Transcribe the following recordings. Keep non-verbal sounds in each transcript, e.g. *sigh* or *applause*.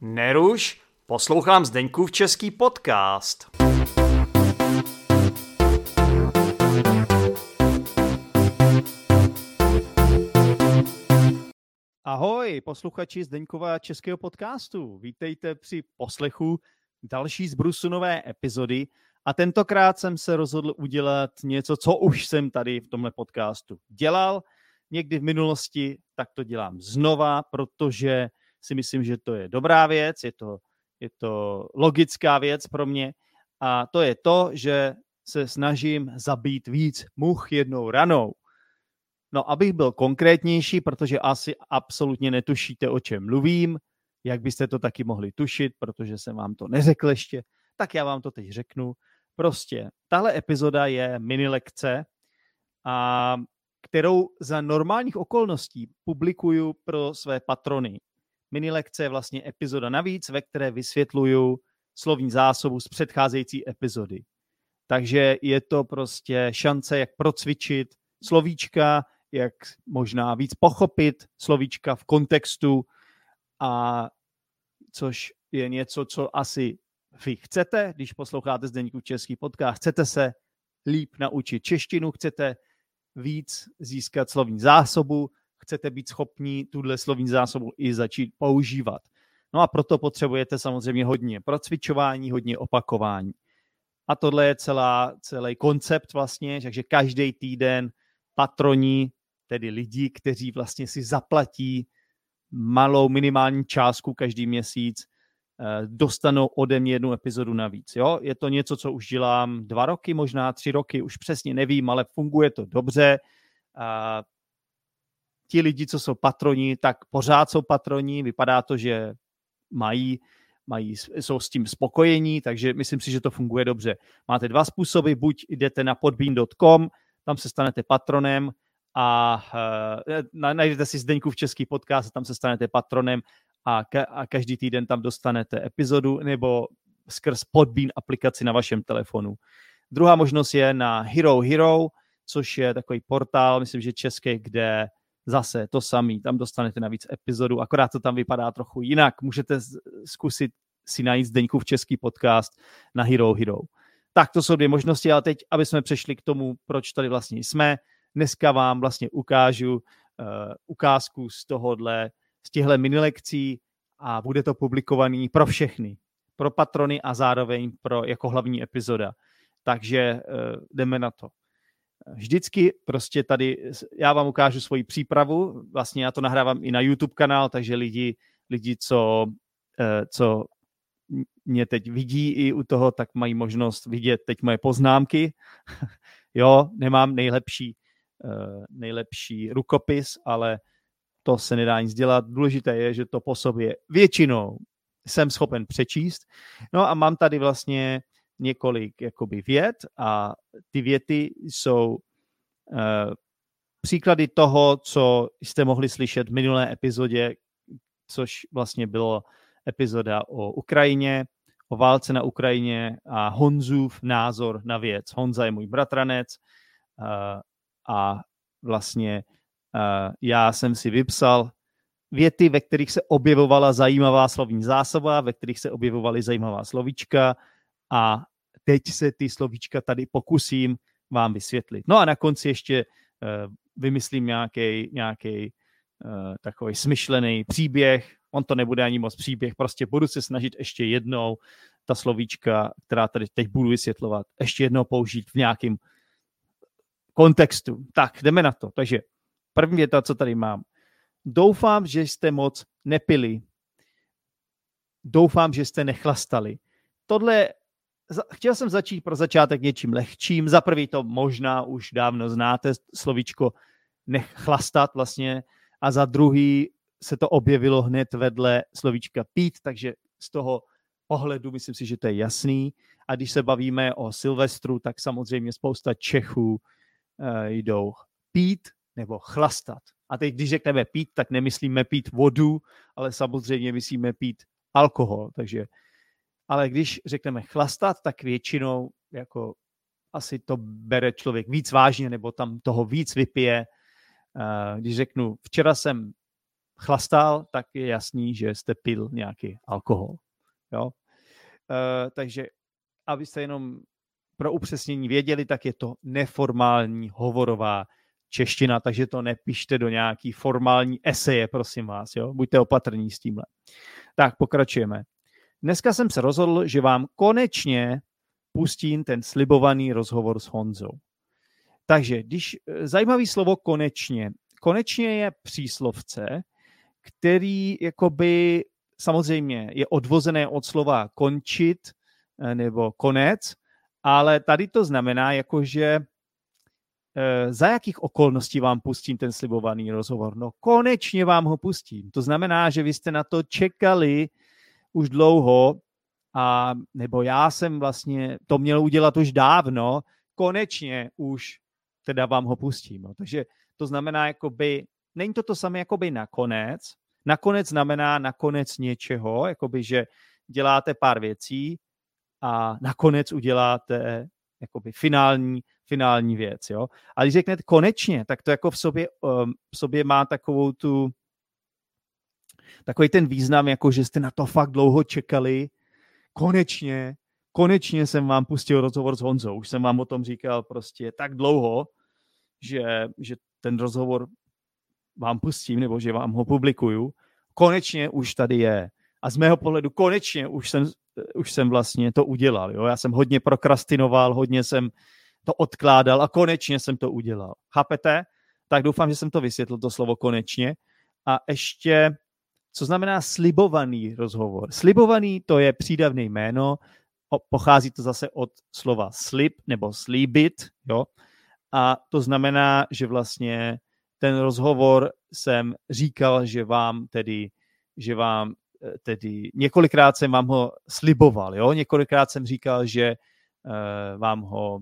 Neruš, poslouchám Zdeňkův český podcast. Ahoj, posluchači Zdeňkova českého podcastu. Vítejte při poslechu další z Brusunové epizody a tentokrát jsem se rozhodl udělat něco, co už jsem tady v tomhle podcastu dělal. Někdy v minulosti tak to dělám znova, protože si myslím, že to je dobrá věc, je to, je to logická věc pro mě a to je to, že se snažím zabít víc much jednou ranou. No, abych byl konkrétnější, protože asi absolutně netušíte, o čem mluvím, jak byste to taky mohli tušit, protože jsem vám to neřekl ještě, tak já vám to teď řeknu. Prostě, tahle epizoda je mini lekce, a kterou za normálních okolností publikuju pro své patrony. Mini lekce je vlastně epizoda navíc, ve které vysvětluju slovní zásobu z předcházející epizody. Takže je to prostě šance, jak procvičit slovíčka, jak možná víc pochopit slovíčka v kontextu a což je něco, co asi vy chcete, když posloucháte Zdeníku Český podcast, chcete se líp naučit češtinu, chcete víc získat slovní zásobu, chcete být schopní tuhle slovní zásobu i začít používat. No a proto potřebujete samozřejmě hodně procvičování, hodně opakování. A tohle je celá, celý koncept vlastně, takže každý týden patroni, tedy lidi, kteří vlastně si zaplatí malou minimální částku každý měsíc, eh, dostanou ode mě jednu epizodu navíc. Jo? Je to něco, co už dělám dva roky, možná tři roky, už přesně nevím, ale funguje to dobře. Ti lidi, co jsou patroni, tak pořád jsou patroni. Vypadá to, že mají, mají, jsou s tím spokojení, takže myslím si, že to funguje dobře. Máte dva způsoby, buď jdete na podbean.com, tam se stanete patronem a uh, najdete si Zdeňku v český podcast, tam se stanete patronem a, ka- a každý týden tam dostanete epizodu nebo skrz Podbean aplikaci na vašem telefonu. Druhá možnost je na Hero Hero, což je takový portál, myslím, že český, kde zase to samý, tam dostanete navíc epizodu, akorát to tam vypadá trochu jinak. Můžete zkusit si najít Zdeňku v český podcast na Hero Hero. Tak to jsou dvě možnosti, ale teď, aby jsme přešli k tomu, proč tady vlastně jsme, dneska vám vlastně ukážu uh, ukázku z tohohle, z těchto minilekcí a bude to publikovaný pro všechny, pro patrony a zároveň pro jako hlavní epizoda. Takže uh, jdeme na to vždycky prostě tady, já vám ukážu svoji přípravu, vlastně já to nahrávám i na YouTube kanál, takže lidi, lidi co, eh, co mě teď vidí i u toho, tak mají možnost vidět teď moje poznámky. *laughs* jo, nemám nejlepší, eh, nejlepší rukopis, ale to se nedá nic dělat. Důležité je, že to po sobě většinou jsem schopen přečíst. No a mám tady vlastně několik jakoby vět a ty věty jsou uh, příklady toho, co jste mohli slyšet v minulé epizodě, což vlastně bylo epizoda o Ukrajině, o válce na Ukrajině a Honzův názor na věc. Honza je můj bratranec uh, a vlastně uh, já jsem si vypsal věty, ve kterých se objevovala zajímavá slovní zásoba, ve kterých se objevovaly zajímavá slovíčka a teď se ty slovíčka tady pokusím vám vysvětlit. No a na konci ještě uh, vymyslím nějaký nějaký uh, takový smyšlený příběh. On to nebude ani moc příběh, prostě budu se snažit ještě jednou ta slovíčka, která tady teď budu vysvětlovat, ještě jednou použít v nějakém kontextu. Tak, jdeme na to. Takže první věta, co tady mám. Doufám, že jste moc nepili. Doufám, že jste nechlastali. Tohle chtěl jsem začít pro začátek něčím lehčím. Za prvý to možná už dávno znáte, slovíčko nech chlastat vlastně. A za druhý se to objevilo hned vedle slovíčka pít, takže z toho pohledu myslím si, že to je jasný. A když se bavíme o Silvestru, tak samozřejmě spousta Čechů uh, jdou pít nebo chlastat. A teď, když řekneme pít, tak nemyslíme pít vodu, ale samozřejmě myslíme pít alkohol. Takže ale když řekneme chlastat, tak většinou jako asi to bere člověk víc vážně, nebo tam toho víc vypije. Když řeknu, včera jsem chlastal, tak je jasný, že jste pil nějaký alkohol. Jo? Uh, takže abyste jenom pro upřesnění věděli, tak je to neformální hovorová čeština, takže to nepište do nějaký formální eseje, prosím vás, jo? buďte opatrní s tímhle. Tak, pokračujeme. Dneska jsem se rozhodl, že vám konečně pustím ten slibovaný rozhovor s Honzou. Takže, když eh, zajímavý slovo konečně. Konečně je příslovce, který jakoby samozřejmě je odvozené od slova končit eh, nebo konec, ale tady to znamená, jakože eh, za jakých okolností vám pustím ten slibovaný rozhovor? No konečně vám ho pustím. To znamená, že vy jste na to čekali už dlouho a nebo já jsem vlastně to měl udělat už dávno, konečně už teda vám ho pustím. No. Takže to znamená, jakoby, není to to samé jakoby nakonec. Nakonec znamená nakonec něčeho, jakoby, že děláte pár věcí a nakonec uděláte jakoby finální, finální věc. Jo? A když řeknete konečně, tak to jako v sobě, um, v sobě má takovou tu takový ten význam, jako že jste na to fakt dlouho čekali, konečně, konečně jsem vám pustil rozhovor s Honzou. Už jsem vám o tom říkal prostě tak dlouho, že, že ten rozhovor vám pustím, nebo že vám ho publikuju. Konečně už tady je. A z mého pohledu konečně už jsem, už jsem vlastně to udělal. Jo? Já jsem hodně prokrastinoval, hodně jsem to odkládal a konečně jsem to udělal. Chápete? Tak doufám, že jsem to vysvětlil, to slovo konečně. A ještě co znamená slibovaný rozhovor. Slibovaný to je přídavné jméno, pochází to zase od slova slib nebo slíbit, jo? a to znamená, že vlastně ten rozhovor jsem říkal, že vám tedy, že vám eh, tedy několikrát jsem vám ho sliboval, jo? několikrát jsem říkal, že uh, vám ho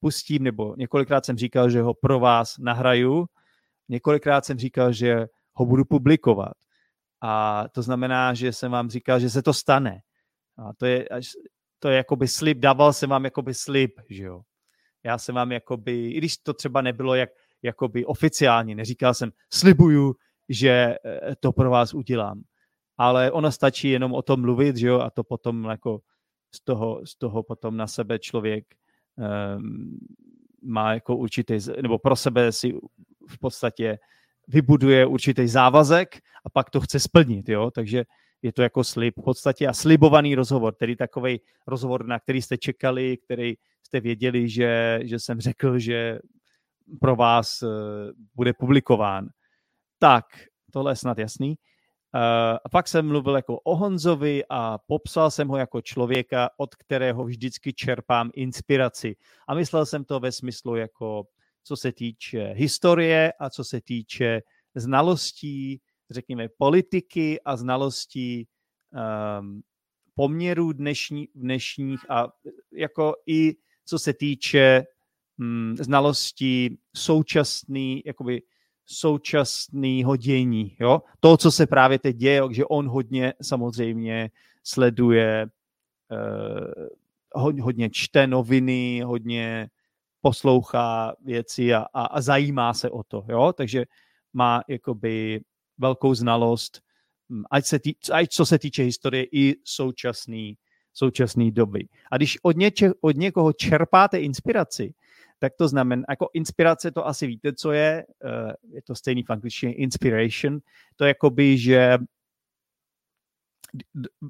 pustím, nebo několikrát jsem říkal, že ho pro vás nahraju, několikrát jsem říkal, že ho budu publikovat. A to znamená, že jsem vám říkal, že se to stane. A to je, to je jakoby slib, dával jsem vám jakoby slib, že jo. Já jsem vám jakoby, i když to třeba nebylo jak, jakoby oficiálně, neříkal jsem, slibuju, že eh, to pro vás udělám. Ale ono stačí jenom o tom mluvit, že jo, a to potom jako z toho, z toho potom na sebe člověk um, má jako určitý, nebo pro sebe si v podstatě vybuduje určitý závazek a pak to chce splnit, jo, takže je to jako slib v podstatě a slibovaný rozhovor, tedy takový rozhovor, na který jste čekali, který jste věděli, že, že jsem řekl, že pro vás uh, bude publikován. Tak, tohle je snad jasný. Uh, a pak jsem mluvil jako o Honzovi a popsal jsem ho jako člověka, od kterého vždycky čerpám inspiraci. A myslel jsem to ve smyslu jako co se týče historie a co se týče znalostí, řekněme, politiky a znalostí um, poměrů dnešní, dnešních a jako i co se týče um, znalostí současný, jakoby současného dění. Jo? To, co se právě teď děje, že on hodně samozřejmě sleduje, uh, hodně čte noviny, hodně poslouchá věci a, a, a zajímá se o to, jo, takže má jakoby velkou znalost, hm, ať, se tý, ať co se týče historie i současný, současný doby. A když od, něče, od někoho čerpáte inspiraci, tak to znamená, jako inspirace to asi víte, co je, eh, je to stejný v angličtině inspiration, to je jakoby, že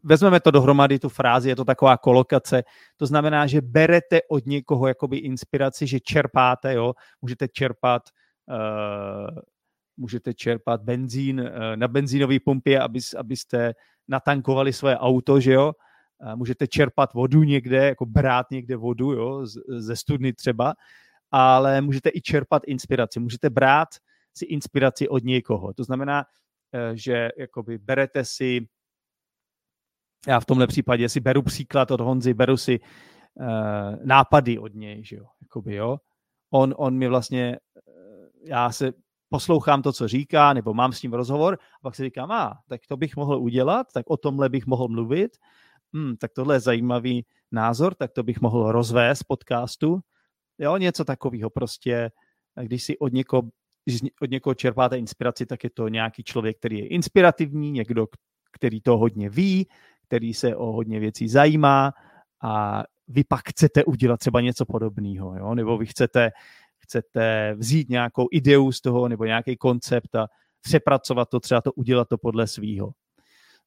vezmeme to dohromady, tu frázi, je to taková kolokace, to znamená, že berete od někoho jakoby inspiraci, že čerpáte, jo, můžete čerpat uh, můžete čerpat benzín uh, na benzínové pumpě, aby, abyste natankovali své auto, že jo, uh, můžete čerpat vodu někde, jako brát někde vodu, jo, z, ze studny třeba, ale můžete i čerpat inspiraci, můžete brát si inspiraci od někoho, to znamená, že jakoby berete si já v tomhle případě si beru příklad od Honzy, beru si uh, nápady od něj, že jo, jakoby, jo. On, on mi vlastně, uh, já se poslouchám to, co říká, nebo mám s ním rozhovor, a pak si říkám, a, ah, tak to bych mohl udělat, tak o tomhle bych mohl mluvit, hmm, tak tohle je zajímavý názor, tak to bych mohl rozvést podcastu, jo, něco takového prostě, když si od někoho od někoho čerpáte inspiraci, tak je to nějaký člověk, který je inspirativní, někdo, který to hodně ví, který se o hodně věcí zajímá a vy pak chcete udělat třeba něco podobného, jo? nebo vy chcete, chcete vzít nějakou ideu z toho nebo nějaký koncept a přepracovat to, třeba to udělat to podle svýho.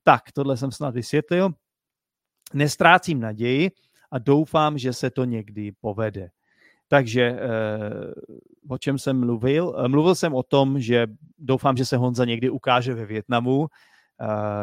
Tak, tohle jsem snad vysvětlil. Nestrácím naději a doufám, že se to někdy povede. Takže eh, o čem jsem mluvil? Eh, mluvil jsem o tom, že doufám, že se Honza někdy ukáže ve Větnamu,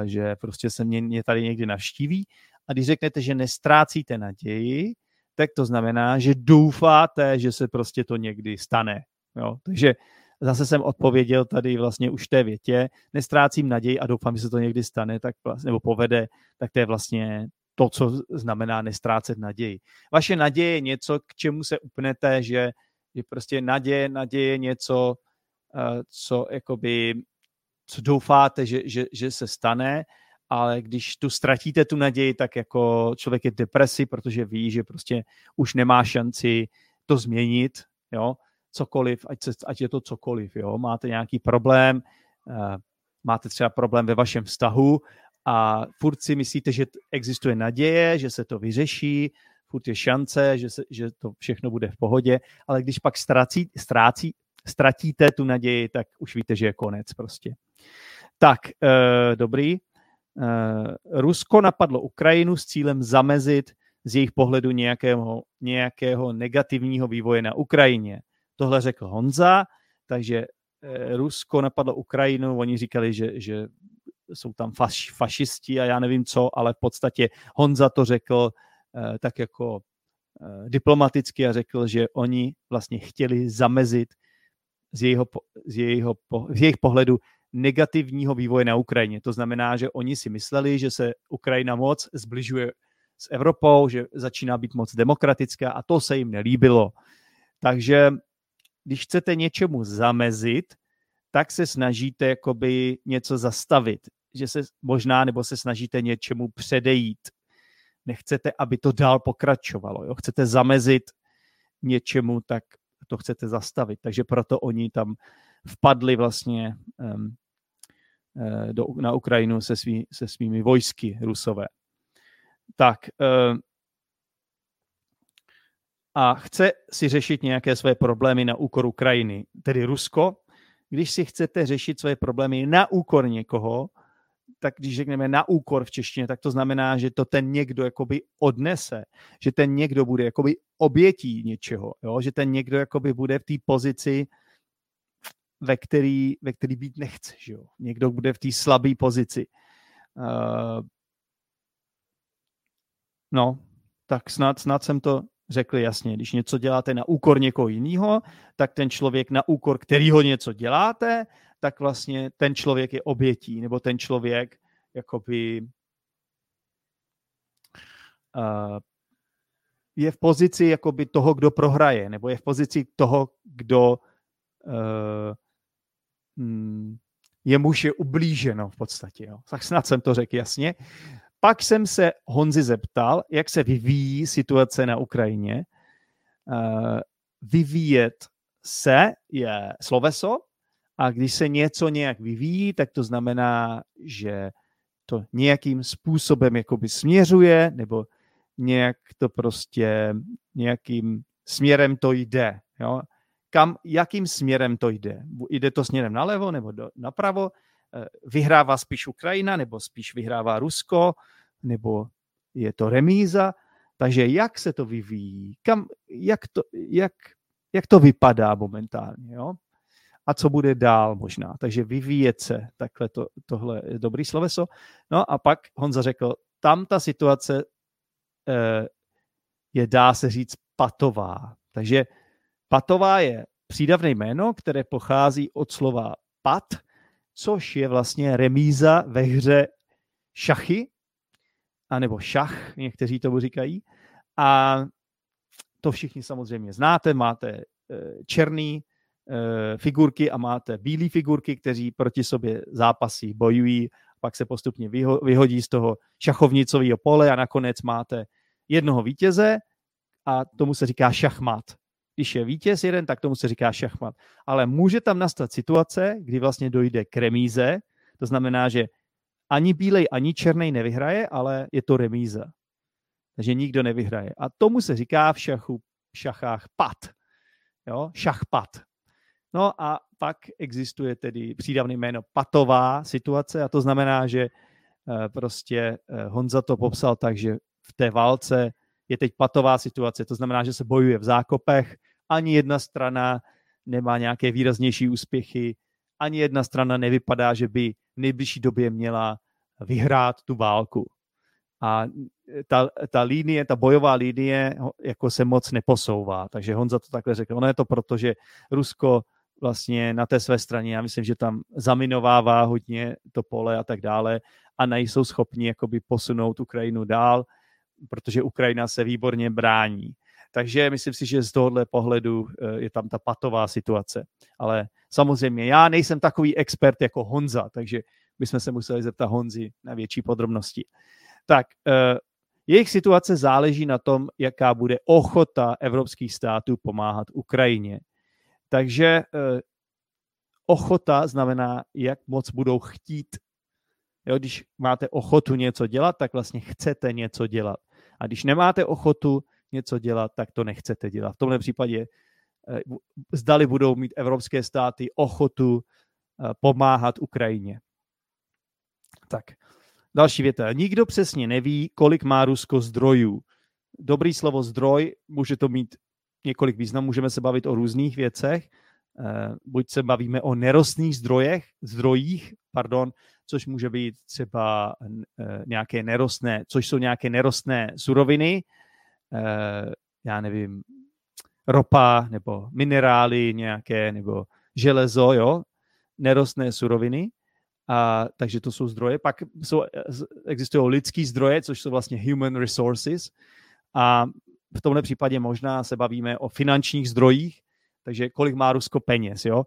že prostě se mě, mě tady někdy navštíví. A když řeknete, že nestrácíte naději, tak to znamená, že doufáte, že se prostě to někdy stane. Jo? Takže zase jsem odpověděl tady vlastně už té větě, nestrácím naději a doufám, že se to někdy stane, tak vlastně, nebo povede, tak to je vlastně to, co znamená nestrácet naději. Vaše naděje je něco, k čemu se upnete, že, že prostě naděje, naděje je něco, co jakoby, co doufáte, že, že, že se stane, ale když tu ztratíte tu naději, tak jako člověk je v depresi, protože ví, že prostě už nemá šanci to změnit, jo, cokoliv, ať, se, ať je to cokoliv, jo, máte nějaký problém, uh, máte třeba problém ve vašem vztahu a furt si myslíte, že existuje naděje, že se to vyřeší, furt je šance, že, se, že to všechno bude v pohodě, ale když pak ztrací, ztrácí, ztratíte tu naději, tak už víte, že je konec prostě. Tak, uh, dobrý. Uh, Rusko napadlo Ukrajinu s cílem zamezit z jejich pohledu nějakého, nějakého negativního vývoje na Ukrajině. Tohle řekl Honza, takže uh, Rusko napadlo Ukrajinu, oni říkali, že, že jsou tam faš, fašisti a já nevím co, ale v podstatě Honza to řekl uh, tak jako diplomaticky a řekl, že oni vlastně chtěli zamezit z, jejího, z, jejího, z jejich pohledu negativního vývoje na Ukrajině. To znamená, že oni si mysleli, že se Ukrajina moc zbližuje s Evropou, že začíná být moc demokratická a to se jim nelíbilo. Takže když chcete něčemu zamezit, tak se snažíte jakoby něco zastavit že se možná nebo se snažíte něčemu předejít. Nechcete, aby to dál pokračovalo. Jo? Chcete zamezit něčemu, tak to chcete zastavit. Takže proto oni tam vpadli vlastně um, do, na Ukrajinu se, svý, se svými vojsky rusové. Tak um, a chce si řešit nějaké své problémy na úkor Ukrajiny, tedy Rusko. Když si chcete řešit své problémy na úkor někoho, tak když řekneme na úkor v češtině, tak to znamená, že to ten někdo jakoby odnese, že ten někdo bude jakoby obětí něčeho, jo? že ten někdo jakoby bude v té pozici, ve který, ve který být nechce. Že jo? Někdo bude v té slabé pozici. Uh, no, tak snad, snad jsem to řekl jasně. Když něco děláte na úkor někoho jiného, tak ten člověk na úkor kterýho něco děláte, tak vlastně ten člověk je obětí, nebo ten člověk jakoby uh, je v pozici jakoby toho, kdo prohraje, nebo je v pozici toho, kdo uh, je muž je ublíženo v podstatě. Jo. Tak snad jsem to řekl jasně. Pak jsem se Honzi zeptal, jak se vyvíjí situace na Ukrajině. Uh, vyvíjet se je sloveso, a když se něco nějak vyvíjí, tak to znamená, že to nějakým způsobem jakoby směřuje, nebo nějak to prostě nějakým směrem to jde. Jo? Kam, jakým směrem to jde? Jde to směrem nalevo nebo do, napravo? Eh, vyhrává spíš Ukrajina nebo spíš vyhrává Rusko? Nebo je to remíza? Takže jak se to vyvíjí? Kam, jak, to, jak, jak to vypadá momentálně? Jo? a co bude dál možná. Takže vyvíjet se, takhle to, tohle je dobrý sloveso. No a pak Honza řekl, tam ta situace je, dá se říct, patová. Takže patová je přídavné jméno, které pochází od slova pat, což je vlastně remíza ve hře šachy, anebo šach, někteří tomu říkají. A to všichni samozřejmě znáte, máte eh, černý Eh, figurky a máte bílé figurky, kteří proti sobě zápasí, bojují, pak se postupně vyho- vyhodí z toho šachovnicového pole a nakonec máte jednoho vítěze a tomu se říká šachmat. když je vítěz jeden, tak tomu se říká šachmat. Ale může tam nastat situace, kdy vlastně dojde k remíze, to znamená, že ani bílej, ani černý nevyhraje, ale je to remíza. Takže nikdo nevyhraje. A tomu se říká v šachu, v šachách pat. Jo? Šachpat. No a pak existuje tedy přídavný jméno patová situace a to znamená, že eh, prostě eh, Honza to popsal tak, že v té válce je teď patová situace, to znamená, že se bojuje v zákopech, ani jedna strana nemá nějaké výraznější úspěchy, ani jedna strana nevypadá, že by v nejbližší době měla vyhrát tu válku. A ta, ta línie, ta bojová línie jako se moc neposouvá. Takže Honza to takhle řekl. Ono je to proto, že Rusko vlastně na té své straně, já myslím, že tam zaminovává hodně to pole a tak dále a nejsou schopni jakoby posunout Ukrajinu dál, protože Ukrajina se výborně brání. Takže myslím si, že z tohohle pohledu eh, je tam ta patová situace. Ale samozřejmě já nejsem takový expert jako Honza, takže bychom se museli zeptat Honzi na větší podrobnosti. Tak, eh, jejich situace záleží na tom, jaká bude ochota evropských států pomáhat Ukrajině. Takže eh, ochota znamená, jak moc budou chtít. Jo, když máte ochotu něco dělat, tak vlastně chcete něco dělat. A když nemáte ochotu něco dělat, tak to nechcete dělat. V tomhle případě eh, zdali budou mít evropské státy ochotu pomáhat Ukrajině. Tak, další věta. Nikdo přesně neví, kolik má Rusko zdrojů. Dobrý slovo zdroj, může to mít několik významů, můžeme se bavit o různých věcech. Eh, buď se bavíme o nerostných zdrojech, zdrojích, pardon, což může být třeba eh, nějaké nerostné, což jsou nějaké nerostné suroviny, eh, já nevím, ropa nebo minerály nějaké, nebo železo, jo, nerostné suroviny. A, takže to jsou zdroje. Pak jsou, existují lidský zdroje, což jsou vlastně human resources. A v tomhle případě možná se bavíme o finančních zdrojích, takže kolik má Rusko peněz, jo?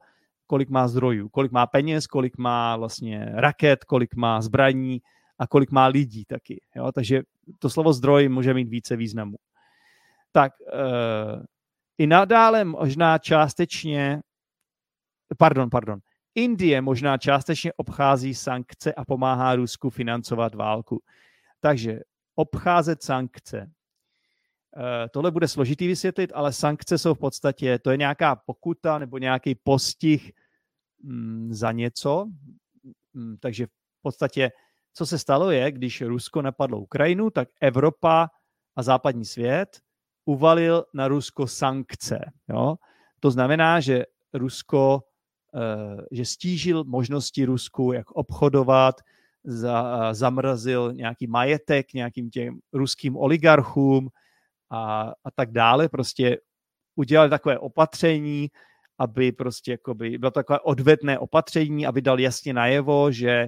kolik má zdrojů, kolik má peněz, kolik má vlastně raket, kolik má zbraní a kolik má lidí taky. Jo? Takže to slovo zdroj může mít více významů. Tak uh, i nadále možná částečně, pardon, pardon, Indie možná částečně obchází sankce a pomáhá Rusku financovat válku. Takže obcházet sankce. Eh, tohle bude složitý vysvětlit, ale sankce jsou v podstatě, to je nějaká pokuta nebo nějaký postih mm, za něco. Mm, takže v podstatě, co se stalo je, když Rusko napadlo Ukrajinu, tak Evropa a západní svět uvalil na Rusko sankce. Jo? To znamená, že Rusko Eh, že stížil možnosti Rusku, jak obchodovat, za, zamrazil nějaký majetek nějakým těm ruským oligarchům a, a tak dále. Prostě udělali takové opatření, aby prostě jakoby bylo takové odvetné opatření, aby dal jasně najevo, že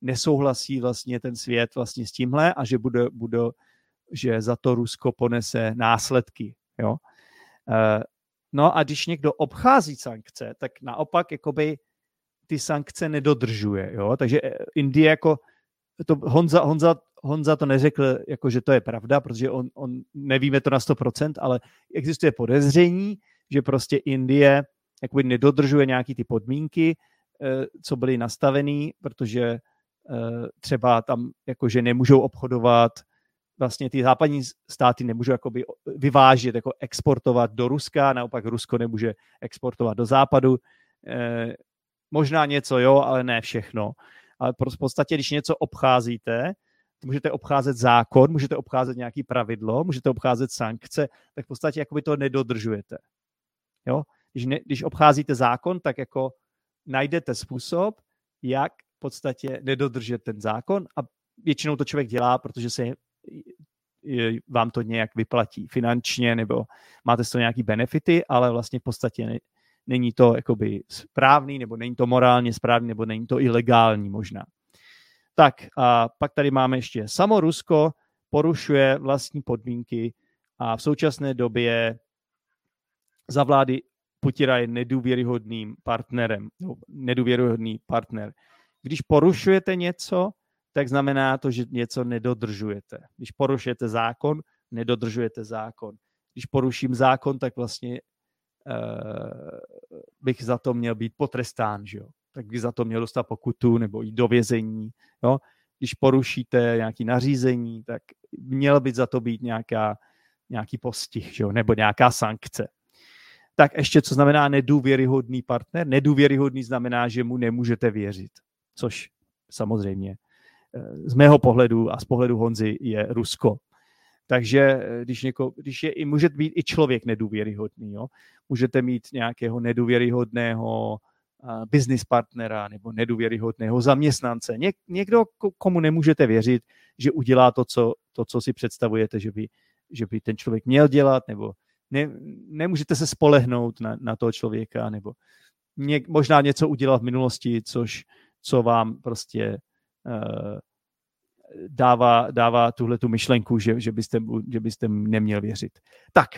nesouhlasí vlastně ten svět vlastně s tímhle a že bude, bude že za to Rusko ponese následky. Jo? Eh, No a když někdo obchází sankce, tak naopak jakoby ty sankce nedodržuje. Jo? Takže eh, Indie jako, to Honza, Honza, Honza to neřekl, jako, že to je pravda, protože on, on nevíme to na 100%, ale existuje podezření, že prostě Indie jakoby nedodržuje nějaký ty podmínky, eh, co byly nastavený, protože eh, třeba tam jakože nemůžou obchodovat vlastně ty západní státy nemůžou jakoby vyvážet, jako exportovat do Ruska, naopak Rusko nemůže exportovat do západu. E, možná něco jo, ale ne všechno. Ale v podstatě, když něco obcházíte, můžete obcházet zákon, můžete obcházet nějaký pravidlo, můžete obcházet sankce, tak v podstatě jakoby to nedodržujete. Jo? Když, ne, když obcházíte zákon, tak jako najdete způsob, jak v podstatě nedodržet ten zákon a většinou to člověk dělá, protože se vám to nějak vyplatí finančně nebo máte z toho nějaký benefity, ale vlastně v podstatě není to jakoby správný, nebo není to morálně správný, nebo není to ilegální možná. Tak a pak tady máme ještě samo Rusko porušuje vlastní podmínky a v současné době za vlády Putina je nedůvěryhodným partnerem, nedůvěryhodný partner. Když porušujete něco, tak znamená to, že něco nedodržujete. Když porušujete zákon, nedodržujete zákon. Když poruším zákon, tak vlastně bych za to měl být potrestán, že jo? tak bych za to měl dostat pokutu nebo jít do vězení. Jo? Když porušíte nějaké nařízení, tak měl by za to být nějaká, nějaký postih že jo? nebo nějaká sankce. Tak ještě co znamená nedůvěryhodný partner? Nedůvěryhodný znamená, že mu nemůžete věřit, což samozřejmě eh, z mého pohledu a z pohledu Honzy je Rusko. Takže eh, když, něko, když je, může být i člověk nedůvěryhodný, jo? můžete mít nějakého nedůvěryhodného uh, business partnera nebo nedůvěryhodného zaměstnance. Něk, někdo, komu nemůžete věřit, že udělá to, co, to, co si představujete, že by, že by ten člověk měl dělat, nebo ne, nemůžete se spolehnout na, na toho člověka, nebo něk, možná něco udělat v minulosti, což, co vám prostě uh, dává, dává tuhle tu myšlenku, že, že, byste, že byste neměl věřit. Tak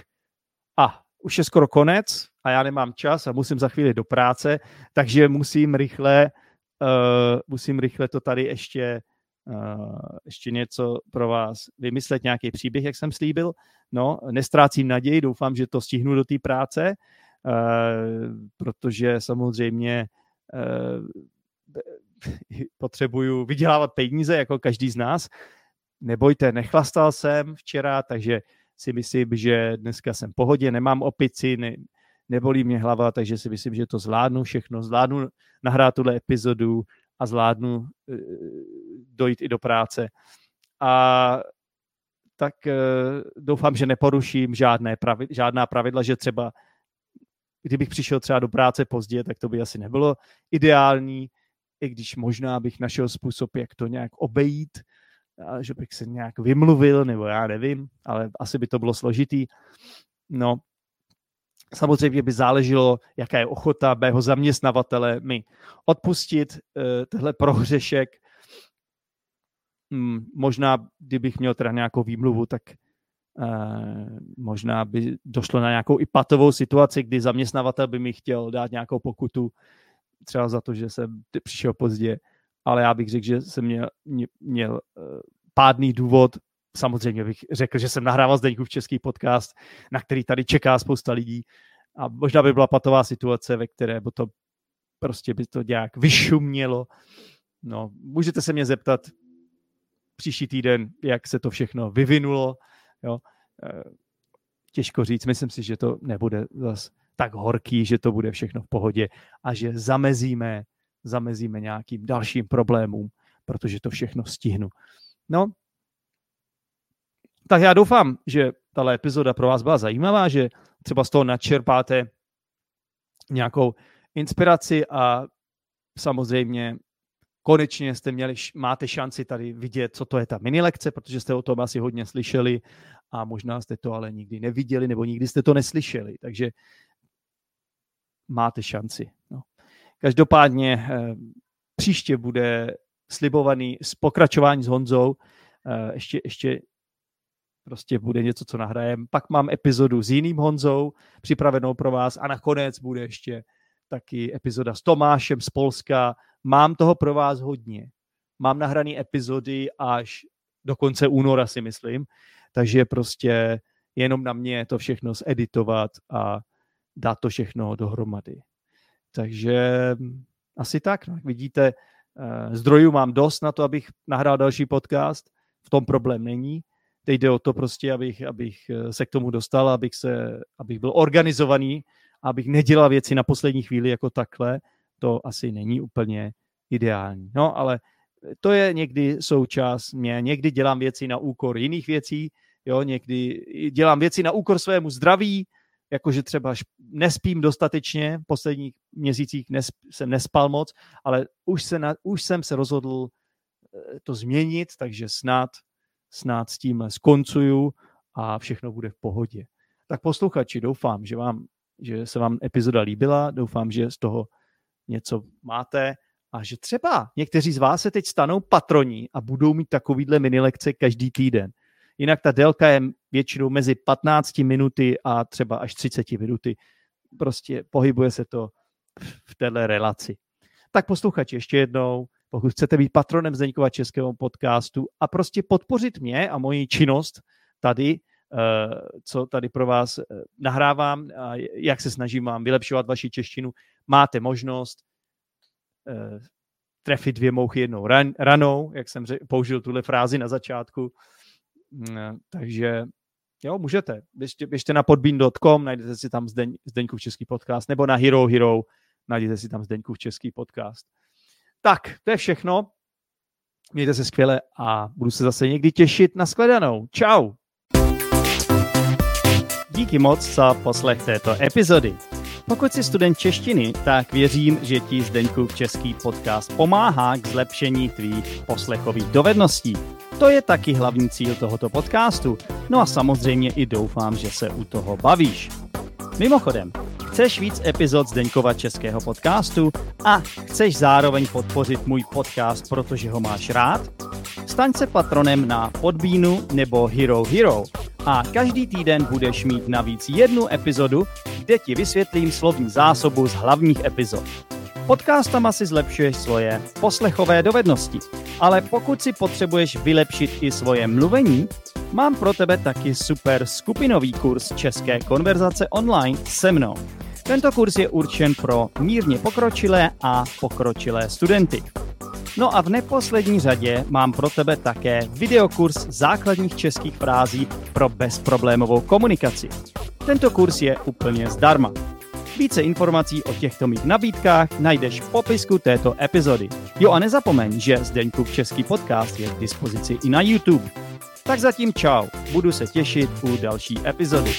a už je skoro konec a já nemám čas a musím za chvíli do práce, takže musím rychle, uh, musím rychle to tady ještě, uh, ještě něco pro vás vymyslet, nějaký příběh, jak jsem slíbil. No, nestrácím naději, doufám, že to stihnu do té práce, uh, protože samozřejmě uh, *laughs* potřebuju vydělávat peníze, jako každý z nás. Nebojte, nechlastal jsem včera, takže si myslím, že dneska jsem v pohodě, nemám opici, ne, nebolí mě hlava, takže si myslím, že to zvládnu všechno, zvládnu nahrát tuhle epizodu a zvládnu uh, dojít i do práce. A tak uh, doufám, že neporuším žádné pravidla, žádná pravidla, že třeba kdybych přišel třeba do práce pozdě, tak to by asi nebylo ideální, i když možná bych našel způsob, jak to nějak obejít, že bych se nějak vymluvil, nebo já nevím, ale asi by to bylo složitý. No, samozřejmě by záleželo, jaká je ochota mého zaměstnavatele mi odpustit uh, tehle prohřešek. Hmm, možná, kdybych měl teda nějakou výmluvu, tak uh, možná by došlo na nějakou i patovou situaci, kdy zaměstnavatel by mi chtěl dát nějakou pokutu, třeba za to, že jsem přišel pozdě, ale já bych řekl, že jsem měl, měl uh, pádný důvod. Samozřejmě bych řekl, že jsem nahrával v český podcast, na který tady čeká spousta lidí a možná by byla patová situace, ve které by to prostě by to nějak vyšumělo. No, můžete se mě zeptat příští týden, jak se to všechno vyvinulo. Jo. Eh, těžko říct, myslím si, že to nebude zase tak horký, že to bude všechno v pohodě a že zamezíme, zamezíme nějakým dalším problémům, protože to všechno stihnu. No, tak já doufám, že tahle epizoda pro vás byla zajímavá, že třeba z toho načerpáte nějakou inspiraci a samozřejmě konečně jste měli, máte šanci tady vidět, co to je ta mini lekce, protože jste o tom asi hodně slyšeli a možná jste to ale nikdy neviděli nebo nikdy jste to neslyšeli. Takže máte šanci. No. Každopádně eh, příště bude slibovaný s pokračování s Honzou. Eh, ještě, ještě prostě bude něco, co nahrajem. Pak mám epizodu s jiným Honzou připravenou pro vás a nakonec bude ještě taky epizoda s Tomášem z Polska. Mám toho pro vás hodně. Mám nahrané epizody až do konce února, si myslím. Takže prostě jenom na mě to všechno zeditovat a dát to všechno dohromady. Takže hm, asi tak. No. Vidíte, eh, zdrojů mám dost na to, abych nahrál další podcast. V tom problém není. Teď jde o to prostě, abych, abych eh, se k tomu dostal, abych, se, abych byl organizovaný, abych nedělal věci na poslední chvíli jako takhle. To asi není úplně ideální. No, ale to je někdy součást mě. Někdy dělám věci na úkor jiných věcí, jo, někdy dělám věci na úkor svému zdraví, jakože třeba nespím dostatečně, v posledních měsících nesp, jsem nespal moc, ale už, se na, už jsem se rozhodl eh, to změnit, takže snad, snad s tím skoncuju a všechno bude v pohodě. Tak posluchači, doufám, že, vám, že se vám epizoda líbila, doufám, že z toho něco máte a že třeba někteří z vás se teď stanou patroní a budou mít takovýhle mini lekce každý týden. Jinak ta délka je většinou mezi 15 minuty a třeba až 30 minuty. Prostě pohybuje se to v této relaci. Tak posluchači, ještě jednou, pokud chcete být patronem Zdeňkova českého podcastu a prostě podpořit mě a moji činnost tady co tady pro vás nahrávám a jak se snažím vám vylepšovat vaši češtinu. Máte možnost trefit dvě mouchy jednou ran, ranou, jak jsem použil tuhle frázi na začátku. Mm, takže jo, můžete. Běžte, běžte na podbean.com, najdete si tam Zdeň, Zdeňkův český podcast, nebo na Hero Hero, najdete si tam Zdeňkův český podcast. Tak, to je všechno. Mějte se skvěle a budu se zase někdy těšit na shledanou. Čau! Díky moc za poslech této epizody. Pokud jsi student češtiny, tak věřím, že ti Zdeňkův český podcast pomáhá k zlepšení tvých poslechových dovedností. To je taky hlavní cíl tohoto podcastu. No a samozřejmě i doufám, že se u toho bavíš. Mimochodem, chceš víc epizod Zdeňkova českého podcastu a chceš zároveň podpořit můj podcast, protože ho máš rád? Staň se patronem na Podbínu nebo Hero Hero a každý týden budeš mít navíc jednu epizodu, kde ti vysvětlím slovní zásobu z hlavních epizod. Podcastama si zlepšuješ svoje poslechové dovednosti, ale pokud si potřebuješ vylepšit i svoje mluvení, mám pro tebe taky super skupinový kurz České konverzace online se mnou. Tento kurz je určen pro mírně pokročilé a pokročilé studenty. No a v neposlední řadě mám pro tebe také videokurs základních českých frází pro bezproblémovou komunikaci. Tento kurz je úplně zdarma. Více informací o těchto mých nabídkách najdeš v popisku této epizody. Jo a nezapomeň, že Zdeňkův český podcast je k dispozici i na YouTube. Tak zatím čau, budu se těšit u další epizody.